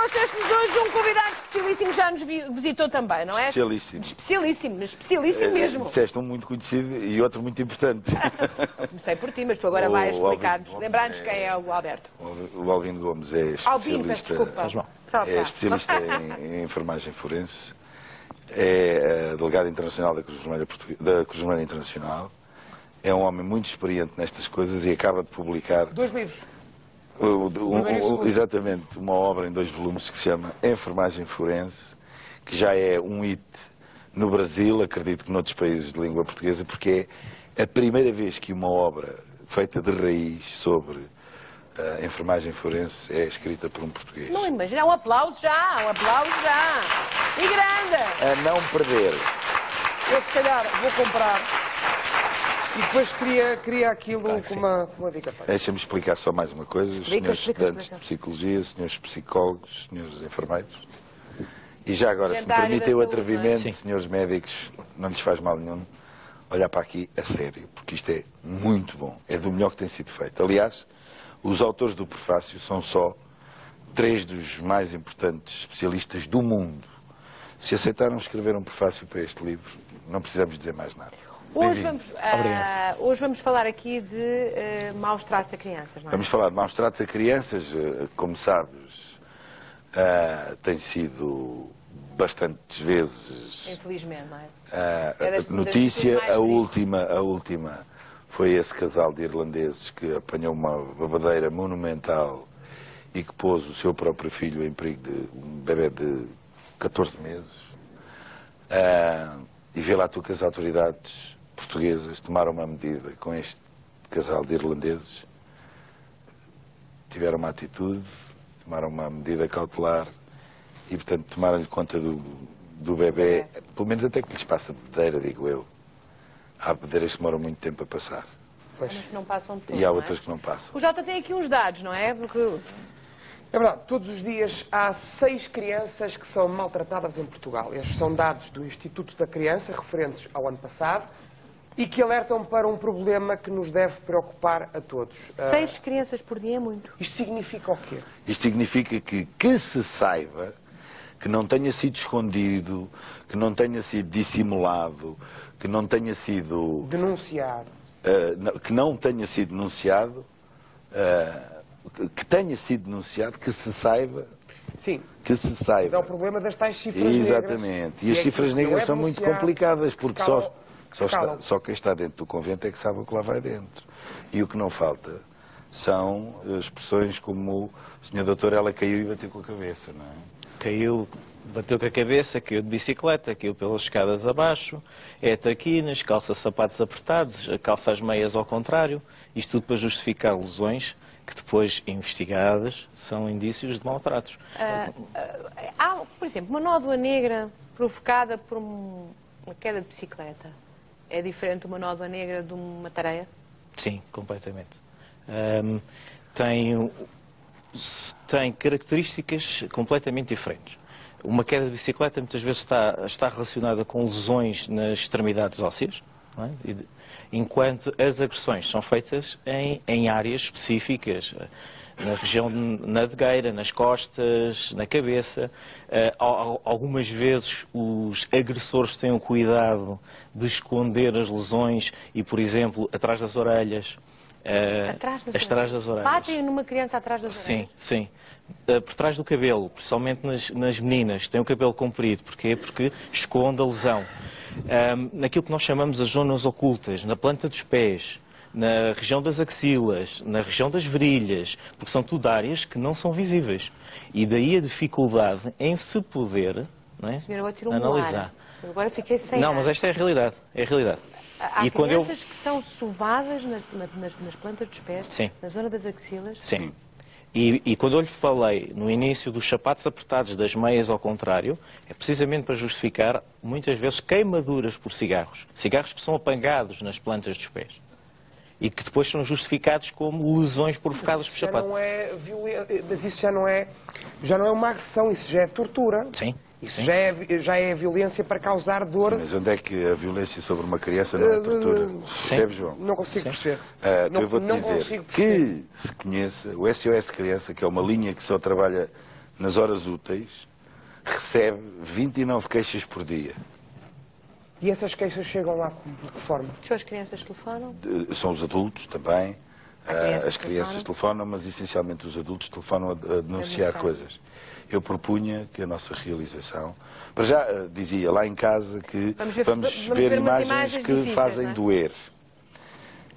trouxeste-nos hoje um convidado especialíssimo, já nos vi- visitou também, não é? Especialíssimo. Especialíssimo, mas especialíssimo Eh, mesmo. Disseste um muito conhecido e outro muito importante. Comecei por ti, mas tu agora O vais explicar-nos. Lembrar-nos quem é o Alberto. o Albino Gomes é Albino, especialista, desculpa. Só é especialista em, em enfermagem forense, é eh, delegado internacional da Cruz Vermelha, da Cruz Vermelha Internacional, é um homem muito experiente nestas coisas e acaba de publicar Dois livros. O- um- um- exatamente uma obra em dois volumes que se chama Enfermagem Forense, que já é um hit no Brasil, acredito que noutros países de língua portuguesa, porque é a primeira vez que uma obra feita de raiz sobre a enfermagem forense é escrita por um português. Não imagina, um aplauso já, um aplauso já. E grande. A não perder. Eu se calhar vou comprar e depois queria, queria aquilo que com uma, com uma dica Deixa-me explicar só mais uma coisa. Os senhores explica, estudantes explica. de psicologia, senhores psicólogos, senhores enfermeiros. E já agora, se me permitem o atrevimento? Sim. senhores médicos, não lhes faz mal nenhum olhar para aqui a sério, porque isto é muito bom. É do melhor que tem sido feito. Aliás, os autores do prefácio são só três dos mais importantes especialistas do mundo. Se aceitaram escrever um prefácio para este livro, não precisamos dizer mais nada. Hoje vamos, ah, hoje vamos falar aqui de ah, maus tratos a crianças, não é? Vamos falar de maus tratos a crianças. eh, Como sabes, ah, tem sido bastantes vezes Infelizmente, não é? ah, É das- das notícia. mais A última, a última foi esse casal de irlandeses que apanhou uma babadeira monumental e que pôs o seu próprio filho em perigo de um bebê de 14 meses. Ah, e vê lá tu que as autoridades portuguesas tomaram uma medida com este casal de irlandeses, tiveram uma atitude, tomaram uma medida cautelar e, portanto, tomaram-lhe conta do, do bebê, pelo menos até que lhes passa bebedeira, digo eu. Há bedeiras que demoram muito tempo a passar Pois. Mas que não passam tudo, e há não é? outras que não passam. O Jota tem aqui uns dados, não é? Porque É verdade, todos os dias há seis crianças que são maltratadas em Portugal. Estes são dados do Instituto da Criança, referentes ao ano passado, e que alertam para um problema que nos deve preocupar a todos. Ah, seis crianças por dia é muito. Isto significa o quê? Isto significa que, que se saiba, que não tenha sido escondido, que não tenha sido dissimulado, que não tenha sido Denunciar. Uh, não- que não tenha sido denunciado, uh, que tenha sido denunciado, que se saiba, Sim, que se mas é saiba. o problema das tais cifras negras. Exatamente. E as é cifras negras é são muito denunciado, complicadas, que porque só, só, está- só quem está dentro do convento é que sabe o que lá vai dentro. E o que não falta são expressões como o senhor doutor, ela caiu e bateu com a cabeça, não é? Caiu, bateu com a cabeça, caiu de bicicleta, caiu pelas escadas abaixo, é traquinas, calça sapatos apertados, calça as meias ao contrário. Isto tudo para justificar lesões que depois, investigadas, são indícios de maltratos. Ah, ah, há, por exemplo, uma nódoa negra provocada por um- uma queda de bicicleta. É diferente uma nódoa negra de uma tareia? Sim, completamente. Ahm, tem, um- tem características completamente diferentes. Uma queda de bicicleta muitas vezes está, está relacionada com lesões nas extremidades ósseas, é? Enquanto as agressões são feitas em, em áreas específicas, na região de nadegueira, nas costas, na cabeça. Al- algumas vezes os agressores têm o cuidado de esconder as lesões e, por exemplo, atrás das orelhas. Eh, Atrás das atrás das orelhas. Batem numa criança atrás das Sim, orelhas? sim. Uh, por trás do cabelo, principalmente nas, nas meninas, têm o cabelo comprido. Porquê? Porque esconde a lesão. Ahm, naquilo que nós chamamos as zonas ocultas, na planta dos pés, na região das axilas, na região das virilhas, porque são tudo áreas que não são visíveis. E daí a dificuldade em se poder não é? Senhora, analisar. ar. Agora fiquei sem Não, ar. mas esta é a realidade. É a realidade. Há e quando eu- que são sovadas nas, na- nas- nas plantas dos pés, Sim. na zona das axilas. Sim. E, e quando eu lhe falei no início dos sapatos apertados das meias ao contrário, é precisamente para justificar muitas vezes queimaduras por cigarros. Cigarros que são apangados nas plantas dos pés. E que depois são justificados como lesões provocadas por já sapato. não é mas isso já não é já não é uma agressão, isso já é tortura. Sim. Isso sim. já é, já é violência para causar dor. Mas onde é que a violência sobre uma criança não é Eh, tortura? sim. Percebes, João? Não consigo perceber. Ah, não eu vou-te não dizer que se conheça o SOS Criança, que é uma linha que só trabalha nas horas úteis, recebe 29 queixas por dia. E essas queixas chegam lá de que forma? As suas crianças telefonam? De- São os adultos também. Ah, crianças as crianças telefonam, mas essencialmente os adultos telefonam a, a denunciar coisas. Eu propunha que a nossa realização. Para já ah, dizia lá em casa que Vamos ver- vamos, vamos ver, ver imagens, imagens que difíceis, fazem é? doer.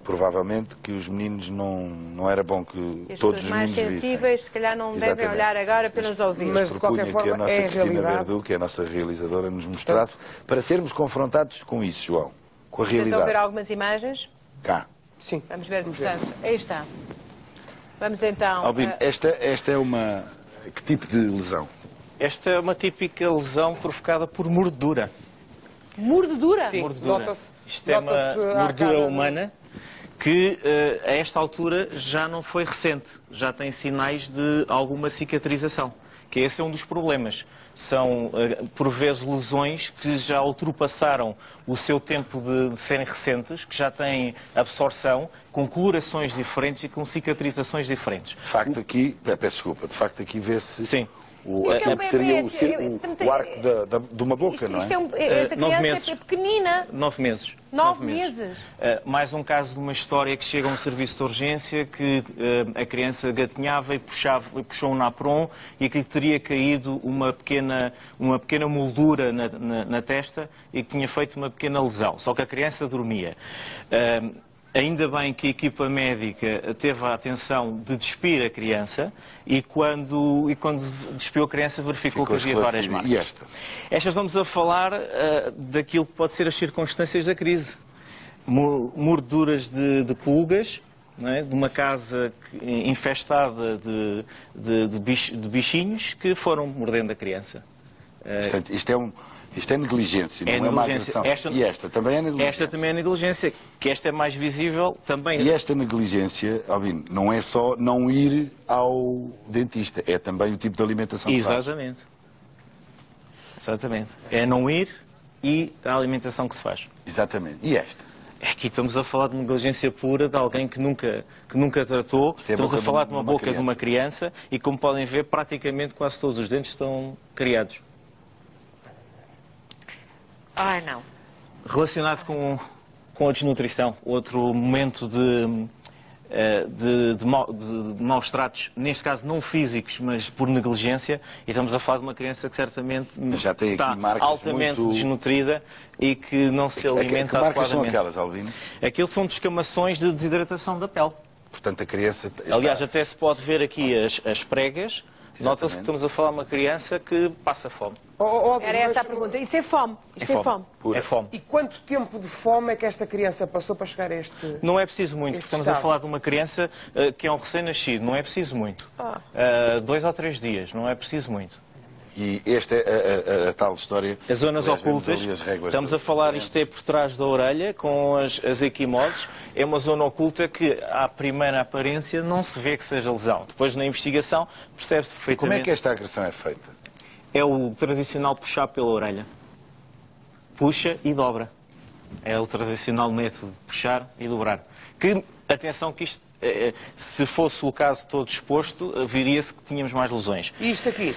Provavelmente que os meninos não, não era bom que E as todos os mais meninos sensíveis, vissem. se calhar, não devem Exatamente. olhar agora, apenas ouvir. Mas, de qualquer propunha forma, que a nossa é Cristina realidade. Verdu, que é a nossa realizadora, nos mostrasse para sermos confrontados com isso, João. Com a Tentam ver realidade. algumas imagens? Cá. Sim. Vamos ver, Vamos ver. portanto, aí está. Vamos então... Albino, eh, esta, esta é uma. Que tipo de lesão? Esta é uma típica lesão provocada por mordedura. mordedura? Sim. Mordedura. nota-se- Isto é uma mordedura humana que eh, a esta altura já não foi recente, já tem sinais de alguma cicatrização. Que esse é um dos problemas. São, eh, por vezes, lesões que já ultrapassaram o seu tempo de, de serem recentes, que já têm absorção, com colorações diferentes e com cicatrizações diferentes. De facto, aqui. eh, Peço desculpa, de facto, aqui vê-se. O, Isto é seria o, é- o- é- o arco da, da- de uma boca, Isto, não isto é? é um, esta Eh, nove criança meses. é pequenina. Nove meses. Nove meses. Uh, mais um caso de uma história que chega a um serviço de urgência que uh, a criança gatinhava e, puxava, e puxou um napron e que lhe teria caído uma pequena, uma pequena moldura na, na- na testa e que tinha feito uma pequena lesão. Só que a criança dormia. Uh, Ainda bem que a equipa médica teve a atenção de despir a criança e quando, e quando despiu a criança verificou Ficou que havia várias marcas. E esta? Estas vamos a falar ah, daquilo que pode ser as circunstâncias da crise. Mo- Mordeduras de, de pulgas, é? de uma casa infestada de, de- de bich- de bichinhos que foram mordendo a criança. Ah, Portanto, isto é, um, isto é negligência, não É é, uma negligência. agressão. Esta- E esta também é negligência. esta também é negligência, que esta é mais visível também. E esta negligência, Albino, não é só não ir ao dentista, é também o tipo de alimentação que faz. Exatamente. Exatamente. É não ir e a alimentação que se faz. Exatamente. E esta? Aqui estamos a falar de negligência pura de alguém que nunca, que nunca tratou. É estamos a falar de de uma uma boca de uma criança e, como podem ver, praticamente quase todos os dentes estão criados. Ai, não. Relacionado com, com a desnutrição, outro momento de, eh, de, de, de- de maus tratos, neste caso não físicos, mas por negligência, e estamos a falar de uma criança que certamente Já tem aqui está altamente muito- desnutrida e que não se Que- alimenta que marcas são adequadamente. aquelas, Albino? Aquilo são descamações de desidratação da pele. Portanto, a criança... está- Aliás, até se pode ver aqui as, as pregas. Nota-se que estamos a falar de uma criança que passa fome. Oh, oh, oh, Era mas- essa a pergunta. Isso é fome. Isto é fome. Pura. É fome. E quanto tempo de fome é que esta criança passou para chegar a este... Não é preciso muito, porque estamos a estado. falar de uma criança eh, que é um recém-nascido. Não é preciso muito. Ah. Eh, dois ou três dias, não é preciso muito. E esta é a, a- a tal história... As zonas ocultas, estamos do- a falar, isto é por trás da orelha, com as, as equimoses. É uma zona oculta que, à primeira aparência, não se vê que seja lesão. Depois, na investigação, percebe-se Como perfeitamente. é que esta agressão é feita? É o tradicional puxar pela orelha. Puxa e dobra. É o tradicional método de puxar e dobrar. Que, atenção que isto, eh, eh, se fosse o caso todo exposto, eh, viria-se que tínhamos mais lesões. E isto aqui?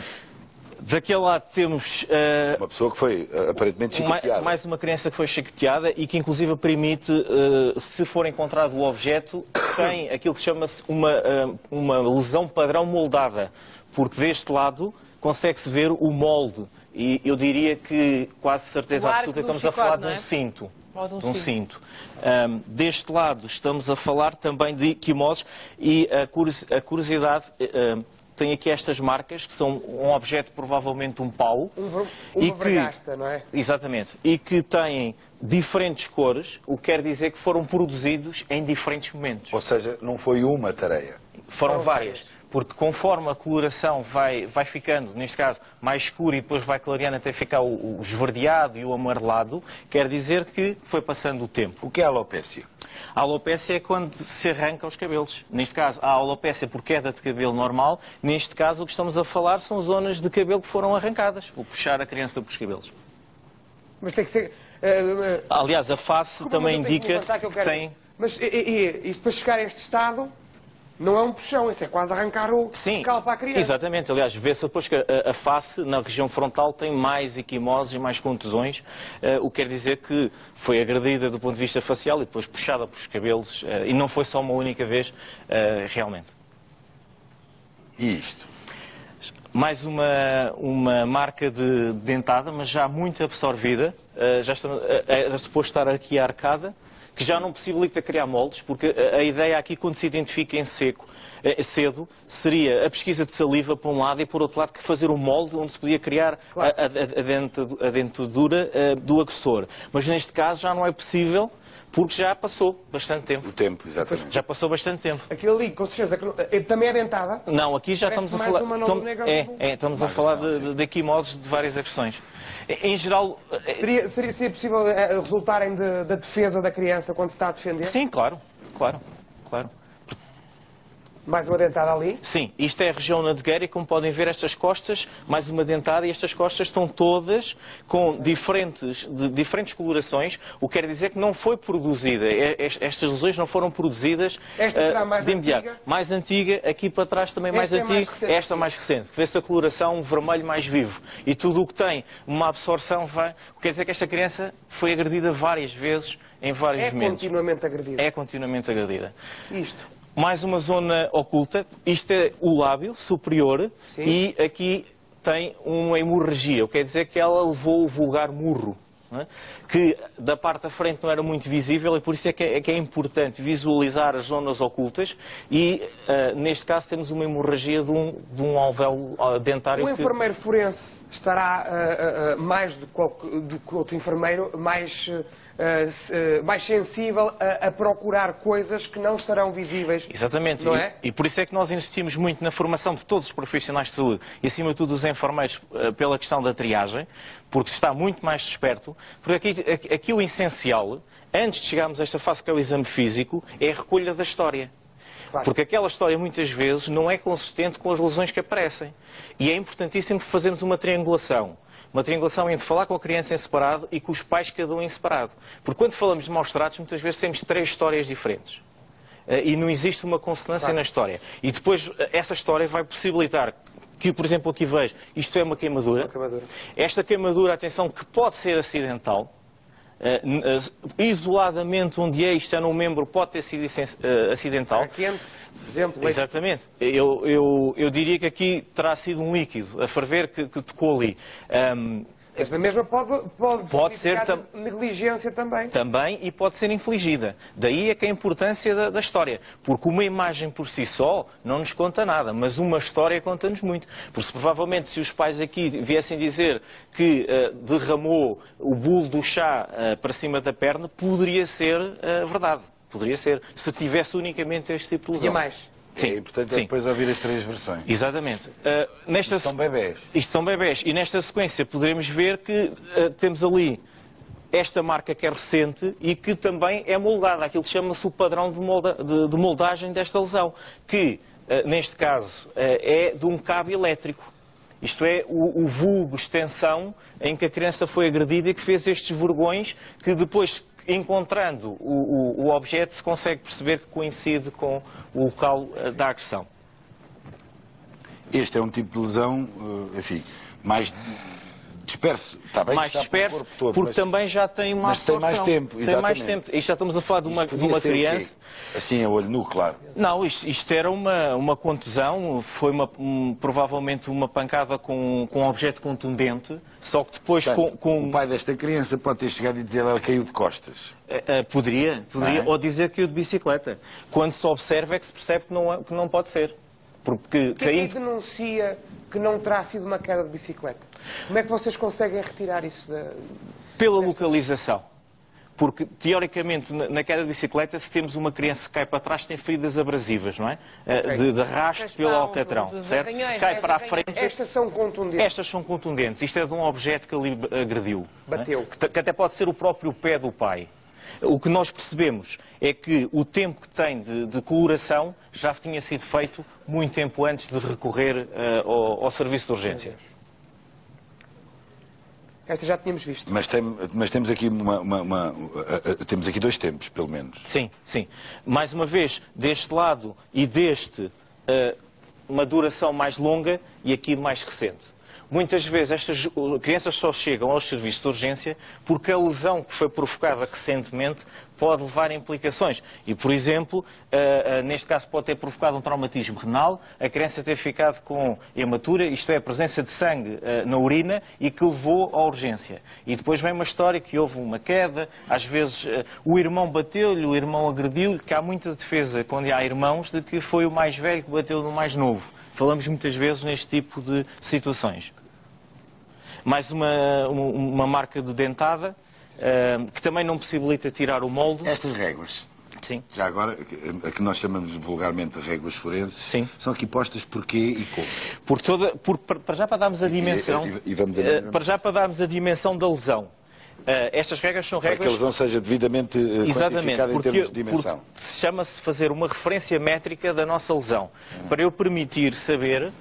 Daquele lado temos eh, Uma pessoa que foi eh, aparentemente chicoteada. mais uma criança que foi chicoteada e que inclusive permite, eh, se for encontrado o objeto, tem aquilo que chama-se uma, uma lesão padrão moldada, porque deste lado consegue-se ver o molde e eu diria que quase certeza absoluta estamos a chicote, falar de não um é? cinto. Ou de um De um cinto. Ahm, deste lado estamos a falar também de quimoses e a curiosi- a curiosidade tem aqui estas marcas que são um objeto provavelmente um pau Um, ver- E uma que- vergasta, não é? Exatamente. E que têm diferentes cores, o que quer dizer que foram produzidos em diferentes momentos. Ou seja, não foi uma tarefa. Foram Foram várias. Porque conforme a coloração vai, vai ficando, neste caso, mais escura e depois vai clareando até ficar o, o esverdeado e o amarelado, quer dizer que foi passando o tempo. O que é a alopécia? A alopécia é quando se arranca os cabelos. Neste caso, há alopécia por queda de cabelo normal. Neste caso, o que estamos a falar são zonas de cabelo que foram arrancadas. O puxar a criança pelos cabelos. Mas tem que ser... eh, eh, Aliás, a face desculpa, também que indica que que tem... Mas e, e, e isto para chegar a este estado... Não é um puxão, isso é quase arrancar o Sim, escalpo à criança. exatamente. Aliás, vê-se depois que a, a face, na região frontal, tem mais equimoses e mais contusões, eh, o que quer dizer que foi agredida do ponto de vista facial e depois puxada pelos cabelos, eh, e não foi só uma única vez, eh, realmente. E isto? Mais uma, uma marca de dentada, mas já muito absorvida. Uh, já está, uh, era suposto estar aqui a arcada, que já não possibilita criar moldes, porque a, ideia aqui, quando se identifica em seco, uh, cedo, seria a pesquisa de saliva por um lado e por outro lado que fazer um molde onde se podia criar Claro. a, a, a, dentadura do agressor. Mas neste caso já não é possível, porque já passou bastante tempo. O tempo, exatamente. Já passou bastante tempo. Aquilo ali, com certeza, não- eh, também é dentada. Não, aqui já Parece estamos a mais falar. uma nova tom- negra é, é, estamos a falar agressão, de, de equimoses de várias agressões. Em geral, Seria, seria, seria possível eh, resultarem de- da defesa da criança quando se está a defender? sim, claro, claro, claro. Mais uma dentada ali. Sim, isto é a região nadegueira e como podem ver estas costas, mais uma dentada, e estas costas estão todas com diferentes, de, diferentes colorações, o que quer dizer que não foi produzida, é- es- estas lesões não foram produzidas Esta ah, será mais de imediato. antiga? Mais antiga, aqui para trás também mais Esta é mais antiga, esta mais recente. Vê-se a coloração um vermelho mais vivo. E tudo o que tem uma absorção vai. Quer dizer que esta criança foi agredida várias vezes em vários É momentos. continuamente agredida. É continuamente agredida. Isto. Mais uma zona oculta. Isto é o lábio superior Sim. e aqui tem uma hemorragia. O que quer dizer que ela levou o vulgar murro. é? Que da parte da frente não era muito visível e por isso é que é, é que é importante visualizar as zonas ocultas e ah, neste caso temos uma hemorragia de um, de um alvéolo ah, dentário O que- enfermeiro forense estará ah, ah, mais do que, do que outro enfermeiro, mais, mais sensível a, a procurar coisas que não estarão visíveis. Exatamente. Não e, é? e por isso é que nós insistimos muito na formação de todos os profissionais de saúde e, acima de tudo, dos enfermeiros eh, pela questão da triagem, porque se está muito mais desperto. Porque aqui, aqui- aqui o essencial, antes de chegarmos a esta fase que é o exame físico, é a recolha da história. Claro. Porque aquela história muitas vezes não é consistente com as lesões que aparecem. E é importantíssimo fazermos uma triangulação. Uma triangulação entre falar com a criança em separado e com os pais cada um em separado. Porque quando falamos de maus tratos, muitas vezes temos três histórias diferentes. Eh, E não existe uma consonância Claro. na história. E depois eh, essa história vai possibilitar que, por exemplo, aqui vejo, isto é uma queimadura. Uma queimadura. Esta queimadura, atenção, que pode ser acidental. Eh, eh, isoladamente, onde é isto é num membro, pode ter sido eh, acidental. Quente, por exemplo, Exatamente. Eu, eu, eu diria que aqui terá sido um líquido a ferver que, que tocou ali. Esta mesma pode, pode, Pode ser tam- negligência também. também e pode ser infligida. Daí é que a importância da, da história. Porque uma imagem por si só não nos conta nada, mas uma história conta-nos muito. Porque se, provavelmente se os pais aqui viessem dizer que eh, derramou o bolo do chá eh, para cima da perna, poderia ser eh, verdade. Poderia ser. Se tivesse unicamente este tipo de E mais. Sim, É importante é sim. depois ouvir as três versões. Exatamente. Eh, nesta São bebés. isto são bebés. E nesta sequência poderemos ver que eh, temos ali esta marca que é recente e que também é moldada. Aquilo que chama-se o padrão de, molda- de- de moldagem desta lesão. Que, eh, neste caso, é de um cabo elétrico. Isto é, o, o vulgo extensão em que a criança foi agredida e que fez estes vergões que depois, encontrando o, o- o objeto, se consegue perceber que coincide com o local eh, da agressão. Este é um tipo de lesão, eh, enfim, mais disperso. Está bem mais disperso, todo, porque também já tem uma mas tem mais tempo, Tem mais tempo. Isto já estamos a falar de uma, de uma criança. Assim, a olho nu, claro. Não, isto, isto era uma, uma contusão, foi uma- um, provavelmente uma pancada com, com um objeto contundente, só que depois Portanto, com, com- O pai desta criança pode ter chegado e dizer ela caiu de costas. eh, eh, poderia, poderia é? ou dizer que o de bicicleta. Quando se observa é que se percebe que não, que não pode ser. Porque Quem é que caindo, denuncia que não terá sido uma queda de bicicleta? Como é que vocês conseguem retirar isso da... pela localização. Porque, teoricamente, na queda de bicicleta, se temos uma criança que cai para trás, tem feridas abrasivas, não é? Eh, Ok. De, de pelo alcatrão, dos certo? Se cai né? para a frente, Estas são contundentes. estas são contundentes. Isto é de um objeto que ali agrediu. é? Bateu. Que, que até pode ser o próprio pé do pai. O que nós percebemos é que o tempo que tem de, de coloração já tinha sido feito muito tempo antes de recorrer eh, ao, ao serviço de urgência. Esta já tínhamos visto. Mas, tem, mas temos, aqui uma, uma, uma, uh, uh, temos aqui dois tempos, pelo menos. Sim, sim. Mais uma vez, deste lado e deste, uh, uma duração mais longa e aqui mais recente. Muitas vezes estas crianças só chegam aos serviços de urgência porque a lesão que foi provocada recentemente pode levar a implicações. E, por exemplo, neste caso pode ter provocado um traumatismo renal, a criança ter ficado com hematura, isto é, a presença de sangue uh, na urina e que levou à urgência. E depois vem uma história que houve uma queda, às vezes o irmão bateu-lhe, o irmão agrediu-lhe, que há muita defesa quando há irmãos de que foi o mais velho que bateu no mais novo. Falamos muitas vezes neste tipo de situações mais uma, uma marca de dentada, uh, que também não possibilita tirar o molde. Estas réguas. Sim. Já agora, a que nós chamamos vulgarmente de réguas forenses, Sim. são aqui postas porquê e como? Por toda, por, para já para darmos a dimensão, e, e, e a... Eh, para já para darmos a dimensão da lesão. Uh, estas regras são regras... Para que a lesão seja devidamente uh, Exatamente, porque, em termos de dimensão. Chama-se fazer uma referência métrica da nossa lesão, hum. para eu permitir saber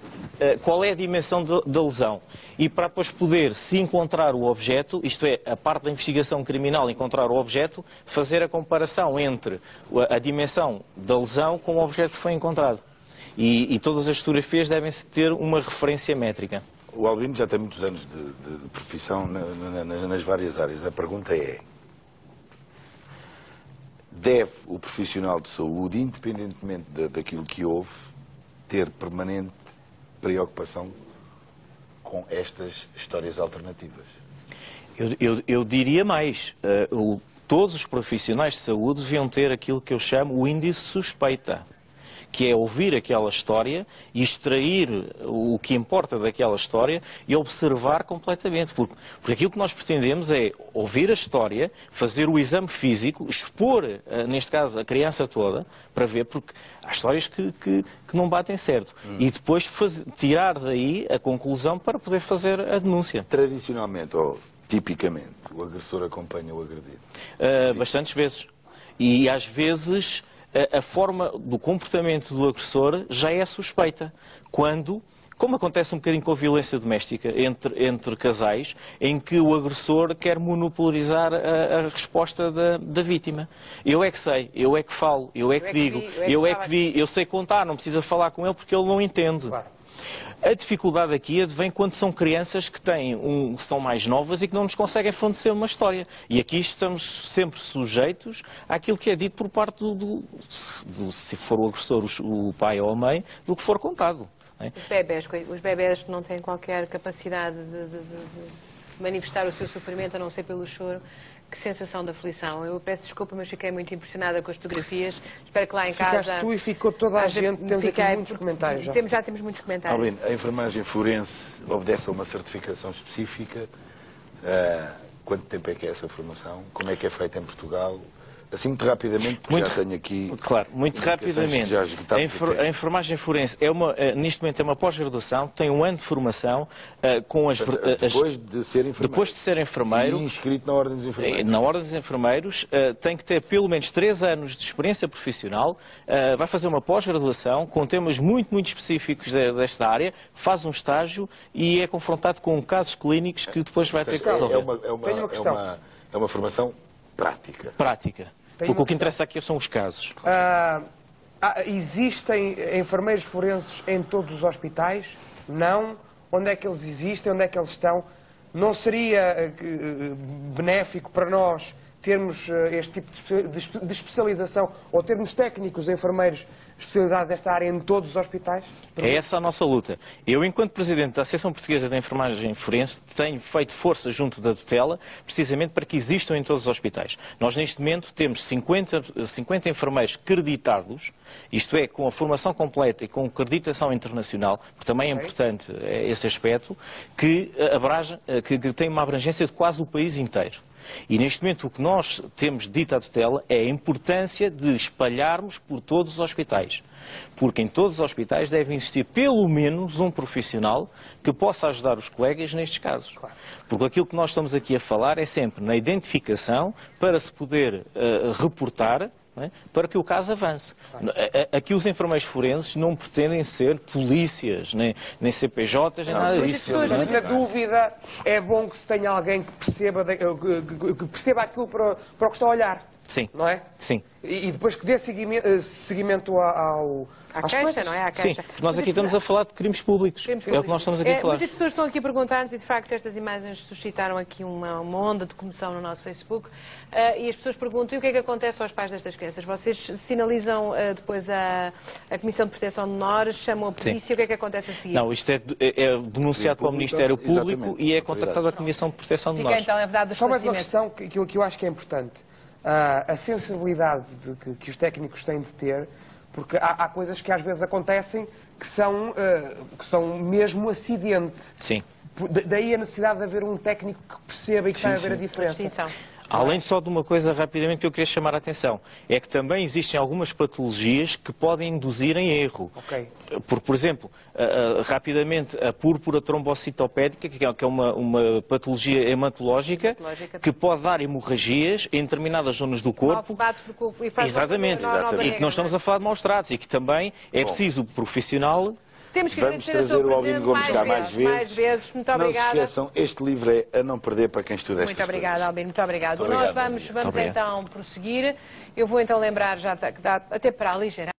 qual é a dimensão da lesão. E para depois poder, se encontrar o objeto, isto é, a parte da investigação criminal encontrar o objeto, fazer a comparação entre a, dimensão da lesão com o objeto que foi encontrado. E, e todas as fotografias devem ter uma referência métrica. O Albino já tem muitos anos de, de, de profissão na, na, nas várias áreas. A pergunta é: deve o profissional de saúde, independentemente de, daquilo que houve, ter permanente preocupação com estas histórias alternativas? Eu, eu, eu diria mais. Uh, o, todos os profissionais de saúde deviam ter aquilo que eu chamo o índice suspeita que é ouvir aquela história e extrair o que importa daquela história e observar completamente. Porque, porque aquilo que nós pretendemos é ouvir a história, fazer o exame físico, expor, eh, neste caso, a criança toda, para ver, porque há histórias que, que, que não batem certo. Hum. E depois fazer, tirar daí a conclusão para poder fazer a denúncia. Tradicionalmente, ou tipicamente, o agressor acompanha o agredido? Uh, bastantes vezes. E às vezes a, forma do comportamento do agressor já é suspeita. Quando como acontece um bocadinho com a violência doméstica entre, entre casais, em que o agressor quer monopolizar a, a resposta da, da, vítima. Eu é que sei, eu é que falo, eu é que eu digo, é que vi, eu, é que, vi, eu sei contar, não precisa falar com ele porque ele não entende. Claro. A dificuldade aqui advém quando são crianças que têm um, são mais novas e que não nos conseguem fornecer uma história. E aqui estamos sempre sujeitos àquilo que é dito por parte do, do, do se for o agressor, o pai ou a mãe, do que for contado. É? Os bebés, os bebés não têm qualquer capacidade de, de, de manifestar o seu sofrimento, a não ser pelo choro. Que sensação de aflição. Eu peço desculpa, mas fiquei muito impressionada com as fotografias. Espero que lá em casa... Ficaste tu e ficou toda a, a gente. Temos fiquei, aqui muitos comentários já. Temos, já temos muitos comentários. Alvin, a enfermagem forense obedece a uma certificação específica. Uh, quanto tempo é que é essa formação? Como é que é feita em Portugal? Assim, muito rapidamente, porque muito, já tenho aqui. Claro, muito rapidamente. A, infor, a, enfermagem forense é uma, eh, neste momento é uma pós-graduação, tem um ano de formação uh, com as, Depois de ser enfermeiro. Depois de ser enfermeiro. E inscrito na Ordem dos Enfermeiros. Na Ordem dos Enfermeiros, uh, tem que ter pelo menos 3 anos de experiência profissional, uh, vai fazer uma pós-graduação com temas muito, muito específicos desta área, faz um estágio e é confrontado com casos clínicos que depois vai ter que resolver. É uma, é uma, é uma, é uma formação prática. Prática. Porque o que interessa aqui são os casos. Ah, ah, existem enfermeiros forenses em todos os hospitais? Não? Onde é que eles existem? Onde é que eles estão? Não seria uh, benéfico para nós termos uh, este tipo de, especialização ou termos técnicos, enfermeiros especializados nesta área em todos os hospitais? É essa a nossa luta. Eu, enquanto Presidente da Associação Portuguesa de Enfermagem Forense, tenho feito força junto da tutela, precisamente para que existam em todos os hospitais. Nós, neste momento, temos 50, 50 enfermeiros creditados, isto é, com a formação completa e com acreditação internacional, porque também é importante é, esse aspecto, que, abraja, que, que tem uma abrangência de quase o país inteiro. E neste momento o que nós temos dito à tutela é a importância de espalharmos por todos os hospitais. Porque em todos os hospitais deve existir pelo menos um profissional que possa ajudar os colegas nestes casos. Porque aquilo que nós estamos aqui a falar é sempre na identificação para se poder uh, reportar é? para que o caso avance. A- a- Aqui os enfermeiros forenses não pretendem ser polícias, nem, nem CPJs, nem Não, nada mas disso. as pessoas- não é? Mas, na dúvida, é bom que se tenha alguém que perceba, que- que perceba aquilo para, para o que está a olhar. Sim, Não é? sim. E, e depois que dê seguimento, eh, seguimento a- ao. À queixa, coisas. não é? À Sim, queixa. nós aqui estamos a falar de crimes públicos. Crimes É o que nós estamos aqui É, a falar. Muitas pessoas estão aqui a perguntar-nos e, de facto, estas imagens suscitaram aqui uma, uma onda de comoção no nosso Facebook. Ah, e as pessoas perguntam, e o que é que acontece aos pais destas crianças? Vocês sinalizam ah, depois a, a Comissão de Proteção de Menores, chamam a polícia, Sim. o que é que acontece a seguir? Não, isto é, é- é denunciado para o Ministério Público Exatamente, e é contactada a Comissão de Proteção de Fica Menores. então a verdade Só mais uma questão que, que eu, que eu acho que é importante. A sensibilidade de- que, que os técnicos têm de ter, porque há, há coisas que às vezes acontecem que são, ah, que são mesmo acidente. Sim. Da- Daí a necessidade de haver um técnico que perceba e que saiba ver a diferença. Extinção. Além só de uma coisa rapidamente que eu queria chamar a atenção, é que também existem algumas patologias que podem induzir em erro. Ok. Por, por exemplo, ah, ah, rapidamente, a púrpura trombocitopédica, que é que é uma, uma patologia hematológica, Hematológica. que pode dar hemorragias em determinadas zonas do corpo. Do corpo e faz Exatamente, exatamente. e que não estamos a falar de maus tratos, e que também é Bom. preciso o profissional Temos que Vamos trazer o presença Gomes cá mais vezes. mais vezes. Muito Não se obrigada. esqueçam, este livro é a não perder para quem estuda Muito obrigada. Albino. Muito obrigado. Muito Nós obrigado, vamos, vamos então prosseguir. Eu vou então lembrar já até para aligerar.